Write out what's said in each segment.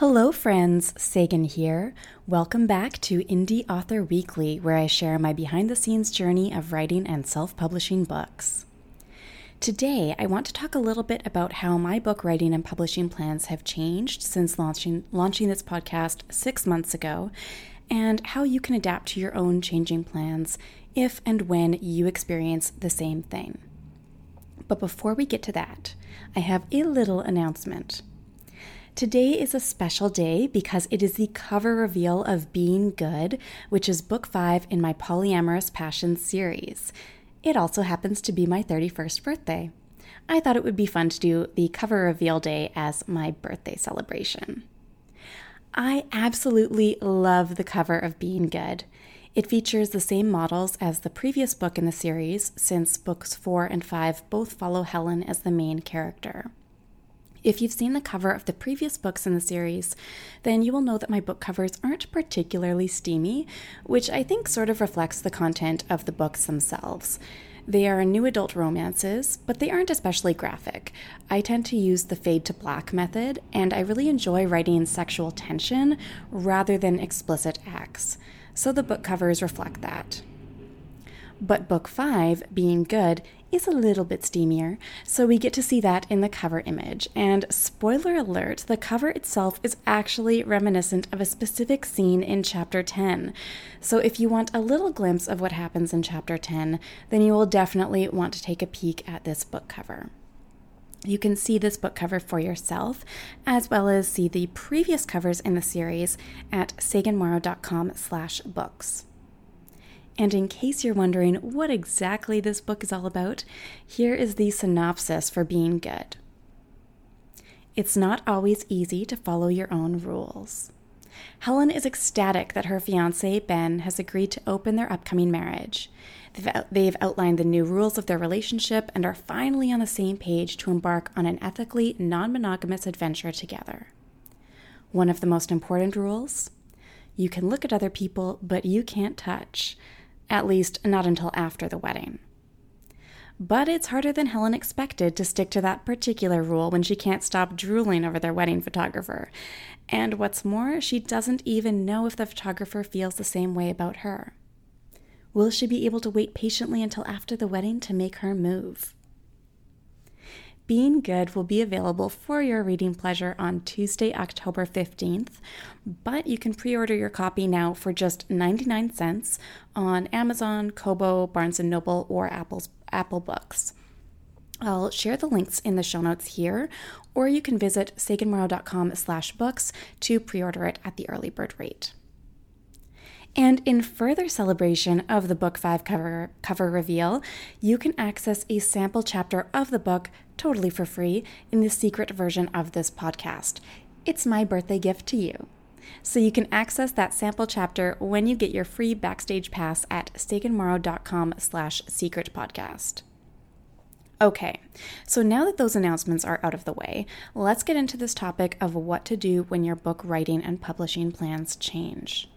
Hello, friends. Sagan here. Welcome back to Indie Author Weekly, where I share my behind the scenes journey of writing and self publishing books. Today, I want to talk a little bit about how my book writing and publishing plans have changed since launching, launching this podcast six months ago, and how you can adapt to your own changing plans if and when you experience the same thing. But before we get to that, I have a little announcement. Today is a special day because it is the cover reveal of Being Good, which is book five in my Polyamorous Passion series. It also happens to be my 31st birthday. I thought it would be fun to do the cover reveal day as my birthday celebration. I absolutely love the cover of Being Good. It features the same models as the previous book in the series, since books 4 and 5 both follow Helen as the main character. If you've seen the cover of the previous books in the series, then you will know that my book covers aren't particularly steamy, which I think sort of reflects the content of the books themselves. They are new adult romances, but they aren't especially graphic. I tend to use the fade to black method, and I really enjoy writing sexual tension rather than explicit acts, so the book covers reflect that. But book 5, Being Good, is a little bit steamier, so we get to see that in the cover image. And spoiler alert, the cover itself is actually reminiscent of a specific scene in chapter 10. So if you want a little glimpse of what happens in chapter 10, then you will definitely want to take a peek at this book cover. You can see this book cover for yourself, as well as see the previous covers in the series at saganmorrow.com slash books. And in case you're wondering what exactly this book is all about, here is the synopsis for Being Good. It's not always easy to follow your own rules. Helen is ecstatic that her fiance, Ben, has agreed to open their upcoming marriage. They've outlined the new rules of their relationship and are finally on the same page to embark on an ethically non monogamous adventure together. One of the most important rules you can look at other people, but you can't touch at least not until after the wedding. But it's harder than Helen expected to stick to that particular rule when she can't stop drooling over their wedding photographer. And what's more, she doesn't even know if the photographer feels the same way about her. Will she be able to wait patiently until after the wedding to make her move? Being Good will be available for your reading pleasure on Tuesday, October 15th, but you can pre order your copy now for just 99 cents on Amazon, Kobo, Barnes & Noble, or Apple's, Apple Books. I'll share the links in the show notes here, or you can visit saganmorrow.com slash books to pre-order it at the early bird rate. And in further celebration of the book 5 cover cover reveal, you can access a sample chapter of the book totally for free in the secret version of this podcast. It's my birthday gift to you. So you can access that sample chapter when you get your free backstage pass at saganmorrow.com slash secret podcast. Okay, so now that those announcements are out of the way, let's get into this topic of what to do when your book writing and publishing plans change.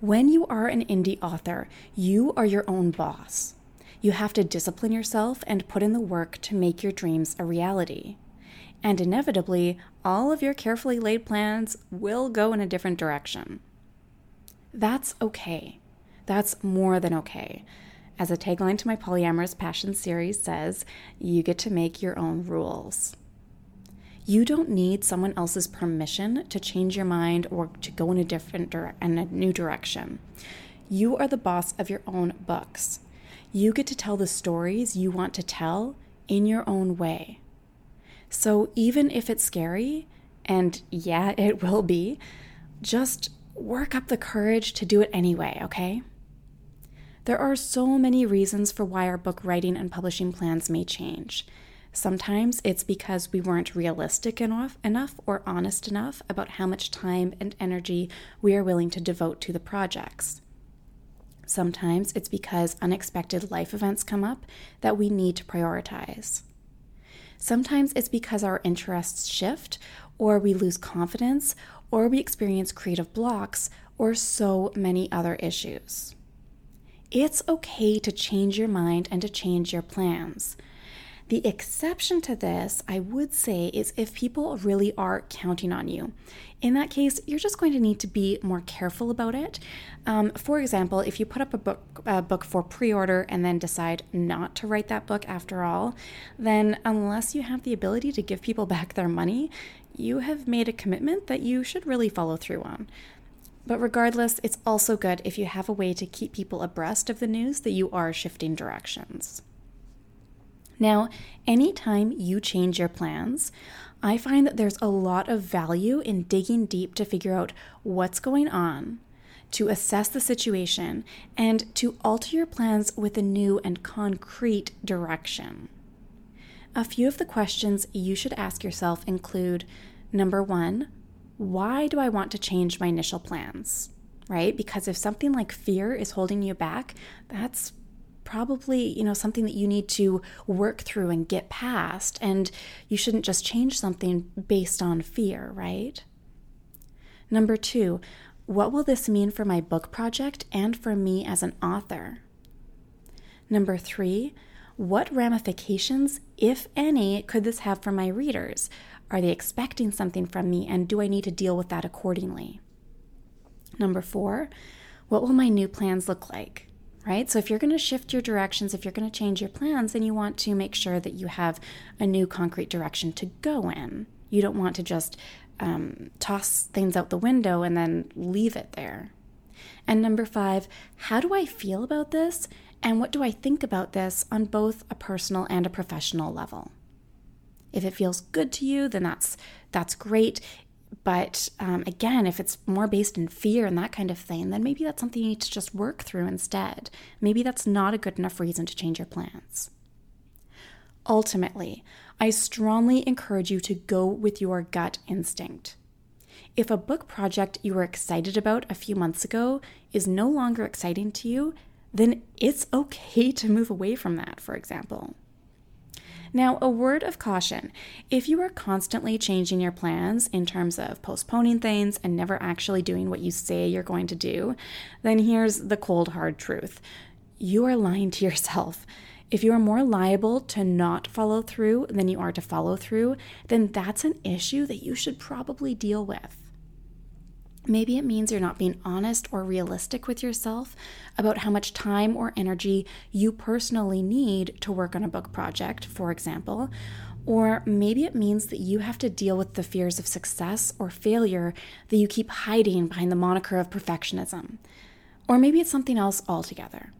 When you are an indie author, you are your own boss. You have to discipline yourself and put in the work to make your dreams a reality. And inevitably, all of your carefully laid plans will go in a different direction. That's okay. That's more than okay. As a tagline to my Polyamorous Passion series says, you get to make your own rules. You don't need someone else's permission to change your mind or to go in a different in a new direction. You are the boss of your own books. You get to tell the stories you want to tell in your own way. So even if it's scary, and yeah, it will be, just work up the courage to do it anyway, okay? There are so many reasons for why our book writing and publishing plans may change. Sometimes it's because we weren't realistic enough, enough or honest enough about how much time and energy we are willing to devote to the projects. Sometimes it's because unexpected life events come up that we need to prioritize. Sometimes it's because our interests shift, or we lose confidence, or we experience creative blocks, or so many other issues. It's okay to change your mind and to change your plans. The exception to this, I would say, is if people really are counting on you. In that case, you're just going to need to be more careful about it. Um, for example, if you put up a book, a book for pre order and then decide not to write that book after all, then unless you have the ability to give people back their money, you have made a commitment that you should really follow through on. But regardless, it's also good if you have a way to keep people abreast of the news that you are shifting directions. Now, anytime you change your plans, I find that there's a lot of value in digging deep to figure out what's going on, to assess the situation, and to alter your plans with a new and concrete direction. A few of the questions you should ask yourself include number one, why do I want to change my initial plans? Right? Because if something like fear is holding you back, that's probably, you know, something that you need to work through and get past. And you shouldn't just change something based on fear, right? Number two, what will this mean for my book project and for me as an author? Number three, what ramifications, if any, could this have for my readers? Are they expecting something from me, and do I need to deal with that accordingly? Number four, what will my new plans look like? Right? So if you're going to shift your directions, if you're going to change your plans, then you want to make sure that you have a new concrete direction to go in. You don't want to just um, toss things out the window and then leave it there. And number five, how do I feel about this? And what do I think about this on both a personal and a professional level? If it feels good to you, then that's that's great. But um, again, if it's more based in fear and that kind of thing, then maybe that's something you need to just work through instead. Maybe that's not a good enough reason to change your plans. Ultimately, I strongly encourage you to go with your gut instinct. If a book project you were excited about a few months ago is no longer exciting to you, then it's okay to move away from that, for example. Now, a word of caution if you are constantly changing your plans in terms of postponing things and never actually doing what you say you're going to do, then here's the cold hard truth you are lying to yourself. If you are more liable to not follow through than you are to follow through, then that's an issue that you should probably deal with. Maybe it means you're not being honest or realistic with yourself about how much time or energy you personally need to work on a book project, for example. Or maybe it means that you have to deal with the fears of success or failure that you keep hiding behind the moniker of perfectionism. Or maybe it's something else altogether.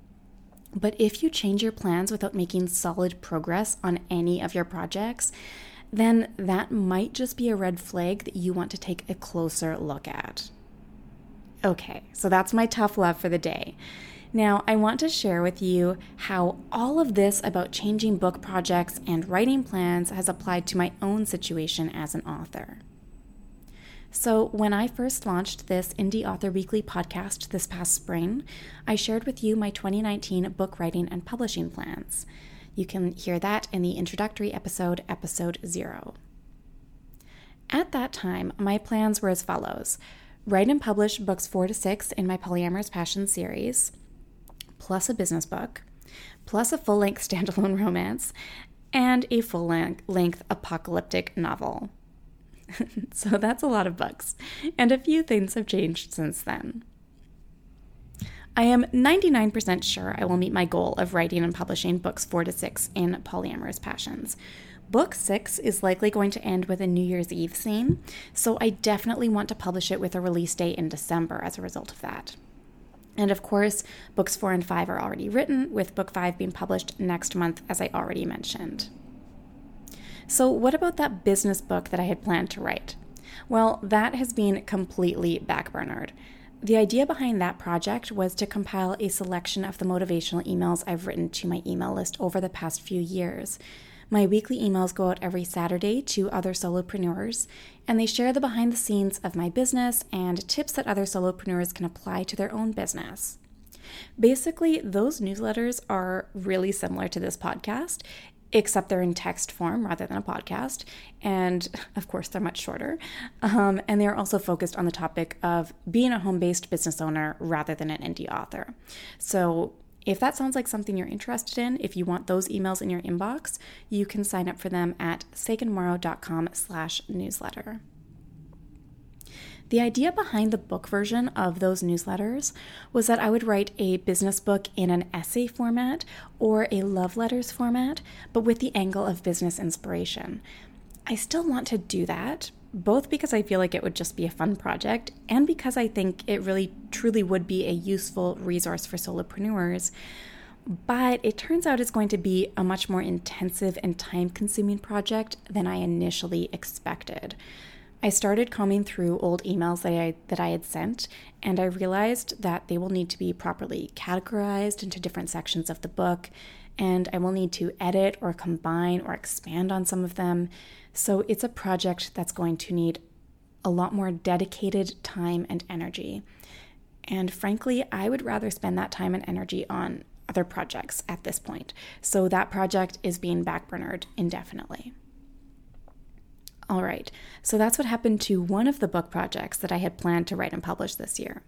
But if you change your plans without making solid progress on any of your projects, then that might just be a red flag that you want to take a closer look at. Okay, so that's my tough love for the day. Now, I want to share with you how all of this about changing book projects and writing plans has applied to my own situation as an author. So, when I first launched this Indie Author Weekly podcast this past spring, I shared with you my 2019 book writing and publishing plans. You can hear that in the introductory episode, episode zero. At that time, my plans were as follows write and publish books four to six in my Polyamorous Passion series, plus a business book, plus a full length standalone romance, and a full length apocalyptic novel. so that's a lot of books, and a few things have changed since then. I am 99% sure I will meet my goal of writing and publishing books 4 to 6 in Polyamorous Passions. Book 6 is likely going to end with a New Year's Eve scene, so I definitely want to publish it with a release date in December as a result of that. And of course, books 4 and 5 are already written, with book 5 being published next month, as I already mentioned. So, what about that business book that I had planned to write? Well, that has been completely backburnered. The idea behind that project was to compile a selection of the motivational emails I've written to my email list over the past few years. My weekly emails go out every Saturday to other solopreneurs, and they share the behind the scenes of my business and tips that other solopreneurs can apply to their own business. Basically, those newsletters are really similar to this podcast, except they're in text form rather than a podcast. And of course, they're much shorter. Um, and they're also focused on the topic of being a home based business owner rather than an indie author. So If that sounds like something you're interested in, if you want those emails in your inbox, you can sign up for them at saganmorrow.com slash newsletter. The idea behind the book version of those newsletters was that I would write a business book in an essay format or a love letters format, but with the angle of business inspiration. I still want to do that, both because I feel like it would just be a fun project and because I think it really truly would be a useful resource for solopreneurs. But it turns out it's going to be a much more intensive and time consuming project than I initially expected. I started combing through old emails that I, that I had sent, and I realized that they will need to be properly categorized into different sections of the book, and I will need to edit or combine or expand on some of them. So it's a project that's going to need a lot more dedicated time and energy. And frankly, I would rather spend that time and energy on other projects at this point. So that project is being backburnered indefinitely. All right, so that's what happened to one of the book projects that I had planned to write and publish this year.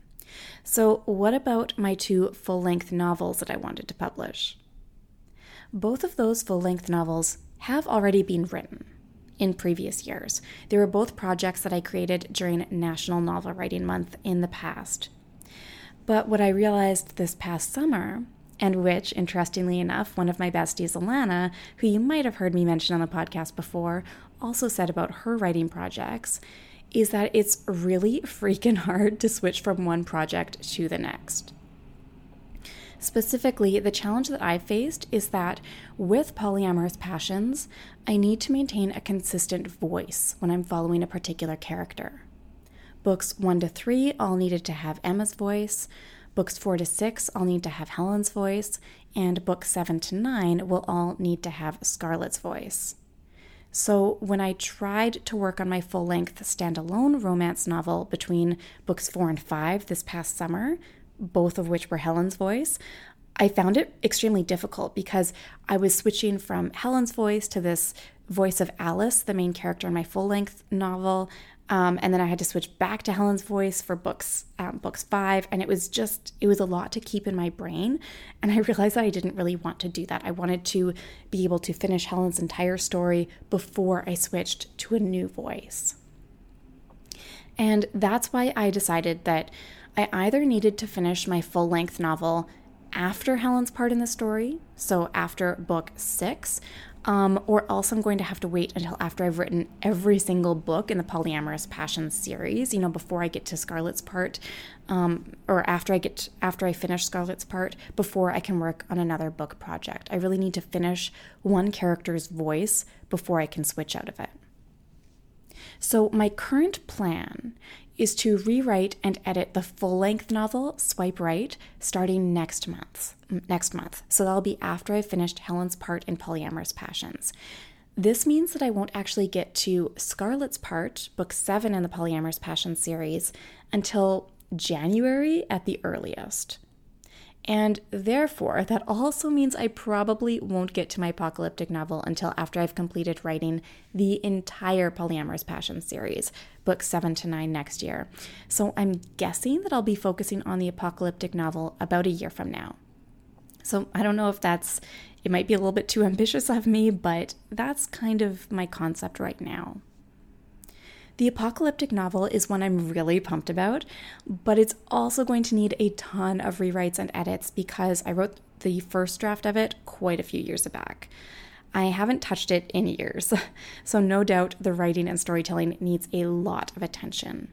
So, what about my two full length novels that I wanted to publish? Both of those full length novels have already been written in previous years. They were both projects that I created during National Novel Writing Month in the past. But what I realized this past summer and which, interestingly enough, one of my besties, Alana, who you might have heard me mention on the podcast before, also said about her writing projects, is that it's really freaking hard to switch from one project to the next. Specifically, the challenge that I've faced is that with polyamorous passions, I need to maintain a consistent voice when I'm following a particular character. Books 1 to 3 all needed to have Emma's voice, Books 4 to 6 all need to have Helen's voice, and books 7 to 9 will all need to have Scarlett's voice. So, when I tried to work on my full length standalone romance novel between books 4 and 5 this past summer, both of which were Helen's voice, I found it extremely difficult because I was switching from Helen's voice to this voice of Alice, the main character in my full length novel. Um, and then I had to switch back to Helen's voice for books um, books five, and it was just it was a lot to keep in my brain. And I realized that I didn't really want to do that. I wanted to be able to finish Helen's entire story before I switched to a new voice. And that's why I decided that I either needed to finish my full length novel after Helen's part in the story, so after book six, um, or else I'm going to have to wait until after I've written every single book in the Polyamorous Passion series, you know, before I get to Scarlett's part, um, or after I get after I finish Scarlett's part, before I can work on another book project. I really need to finish one character's voice before I can switch out of it. So my current plan is to rewrite and edit the full-length novel Swipe Right starting next month. Next month. So that'll be after I've finished Helen's part in Polyamorous Passions. This means that I won't actually get to Scarlett's part, book 7 in the Polyamorous Passions series, until January at the earliest. And therefore, that also means I probably won't get to my apocalyptic novel until after I've completed writing the entire Polyamorous Passion series, books 7 to 9 next year. So I'm guessing that I'll be focusing on the apocalyptic novel about a year from now. So I don't know if that's, it might be a little bit too ambitious of me, but that's kind of my concept right now. The apocalyptic novel is one I'm really pumped about, but it's also going to need a ton of rewrites and edits because I wrote the first draft of it quite a few years back. I haven't touched it in years, so no doubt the writing and storytelling needs a lot of attention.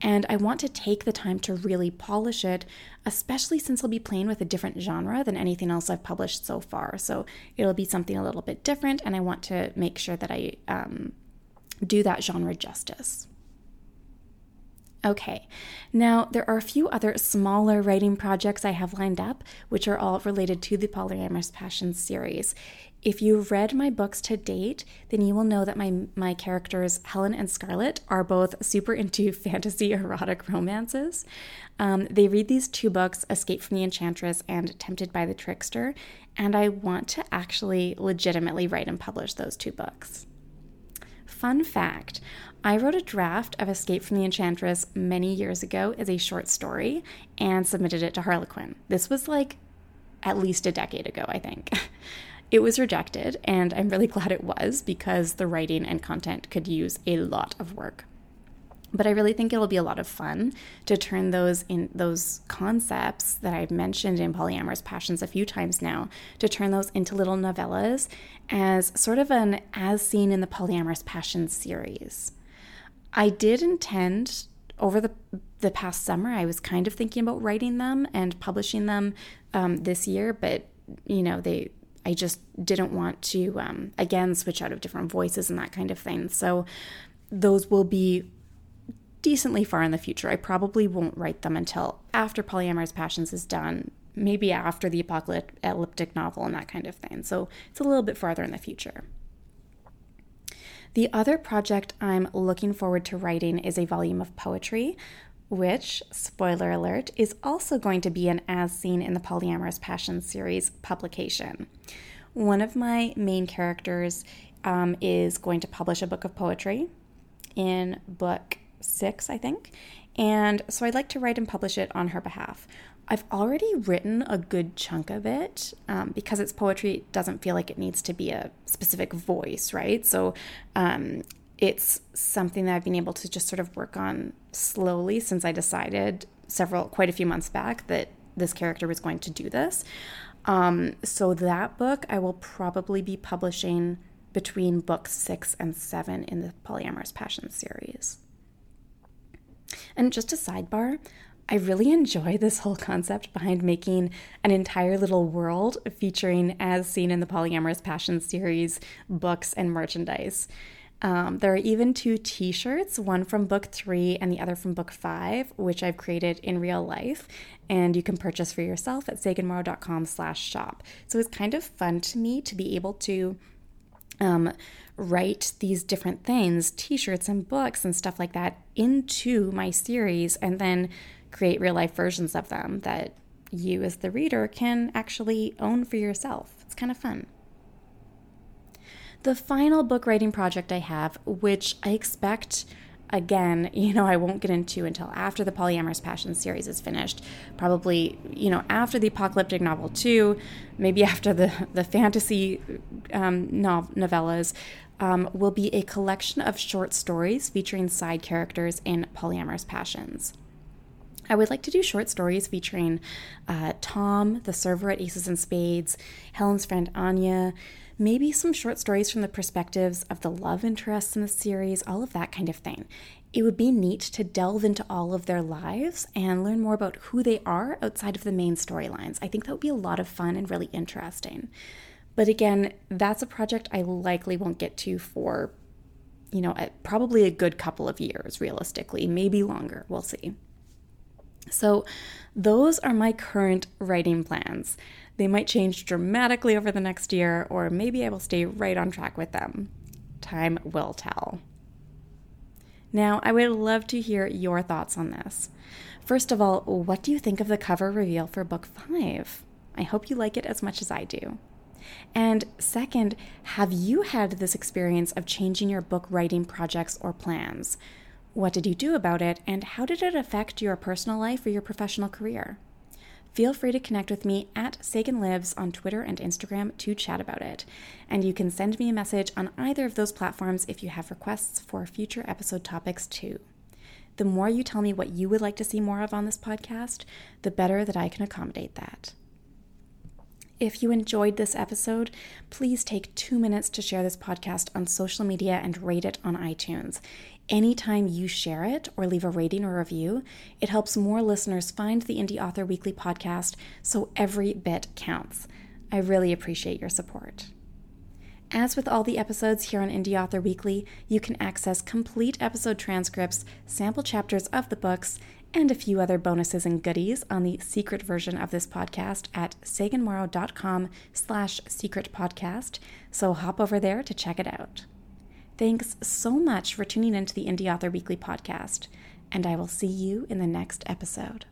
And I want to take the time to really polish it, especially since I'll be playing with a different genre than anything else I've published so far. So it'll be something a little bit different, and I want to make sure that I um, do that genre justice. Okay, now there are a few other smaller writing projects I have lined up, which are all related to the Polyamorous Passions series. If you've read my books to date, then you will know that my, my characters, Helen and Scarlett, are both super into fantasy erotic romances. Um, they read these two books, Escape from the Enchantress and Tempted by the Trickster, and I want to actually legitimately write and publish those two books. Fun fact I wrote a draft of Escape from the Enchantress many years ago as a short story and submitted it to Harlequin. This was like at least a decade ago, I think. It was rejected, and I'm really glad it was because the writing and content could use a lot of work. But I really think it'll be a lot of fun to turn those in those concepts that I've mentioned in polyamorous passions a few times now, to turn those into little novellas as sort of an as seen in the polyamorous passions series. I did intend over the the past summer, I was kind of thinking about writing them and publishing them um, this year, but you know they I just didn't want to, um, again, switch out of different voices and that kind of thing. So those will be decently far in the future. I probably won't write them until after Polyamorous Passions is done, maybe after the apocalyptic novel and that kind of thing. So it's a little bit farther in the future. The other project I'm looking forward to writing is a volume of poetry which, spoiler alert, is also going to be an As Seen in the Polyamorous Passion series publication. One of my main characters um, is going to publish a book of poetry in book six, I think. And so I'd like to write and publish it on her behalf. I've already written a good chunk of it um, because it's poetry. It doesn't feel like it needs to be a specific voice, right? So um, it's something that I've been able to just sort of work on slowly since I decided several, quite a few months back that this character was going to do this. Um, so that book I will probably be publishing between books six and seven in the Polyamorous Passion series. And just a sidebar, I really enjoy this whole concept behind making an entire little world featuring as seen in the Polyamorous Passion series books and merchandise. Um, there are even two t shirts, one from book three and the other from book five, which I've created in real life. And you can purchase for yourself at saganmorrow.com slash shop. So it's kind of fun to me to be able to um, write these different things, t shirts and books and stuff like that, into my series and then create real life versions of them that you, as the reader, can actually own for yourself. It's kind of fun the final book writing project I have, which I expect again, you know, I won't get into until after the Polyamorous Passion series is finished. Probably, you know, after the apocalyptic novel two, maybe after the the fantasy um, novellas. Um, will be a collection of short stories featuring side characters in polyamorous passions. I would like to do short stories featuring uh, Tom, the server at Aces and Spades, Helen's friend Anya, maybe some short stories from the perspectives of the love interests in the series, all of that kind of thing. It would be neat to delve into all of their lives and learn more about who they are outside of the main storylines. I think that would be a lot of fun and really interesting. But again, that's a project I likely won't get to for, you know, probably a good couple of years, realistically, maybe longer. We'll see. So, those are my current writing plans. They might change dramatically over the next year, or maybe I will stay right on track with them. Time will tell. Now, I would love to hear your thoughts on this. First of all, what do you think of the cover reveal for book five? I hope you like it as much as I do. And second, have you had this experience of changing your book writing projects or plans? What did you do about it, and how did it affect your personal life or your professional career? feel free to connect with me at Sagan Lives on Twitter and Instagram to chat about it. And you can send me a message on either of those platforms if you have requests for future episode topics too. The more you tell me what you would like to see more of on this podcast, the better that I can accommodate that. If you enjoyed this episode, please take two minutes to share this podcast on social media and rate it on iTunes. Anytime you share it or leave a rating or review, it helps more listeners find the Indie Author Weekly podcast, so every bit counts. I really appreciate your support. As with all the episodes here on Indie Author Weekly, you can access complete episode transcripts, sample chapters of the books, and a few other bonuses and goodies on the secret version of this podcast at saganmorrow.com slash secret podcast, so hop over there to check it out. Thanks so much for tuning into the Indie Author Weekly podcast, and I will see you in the next episode.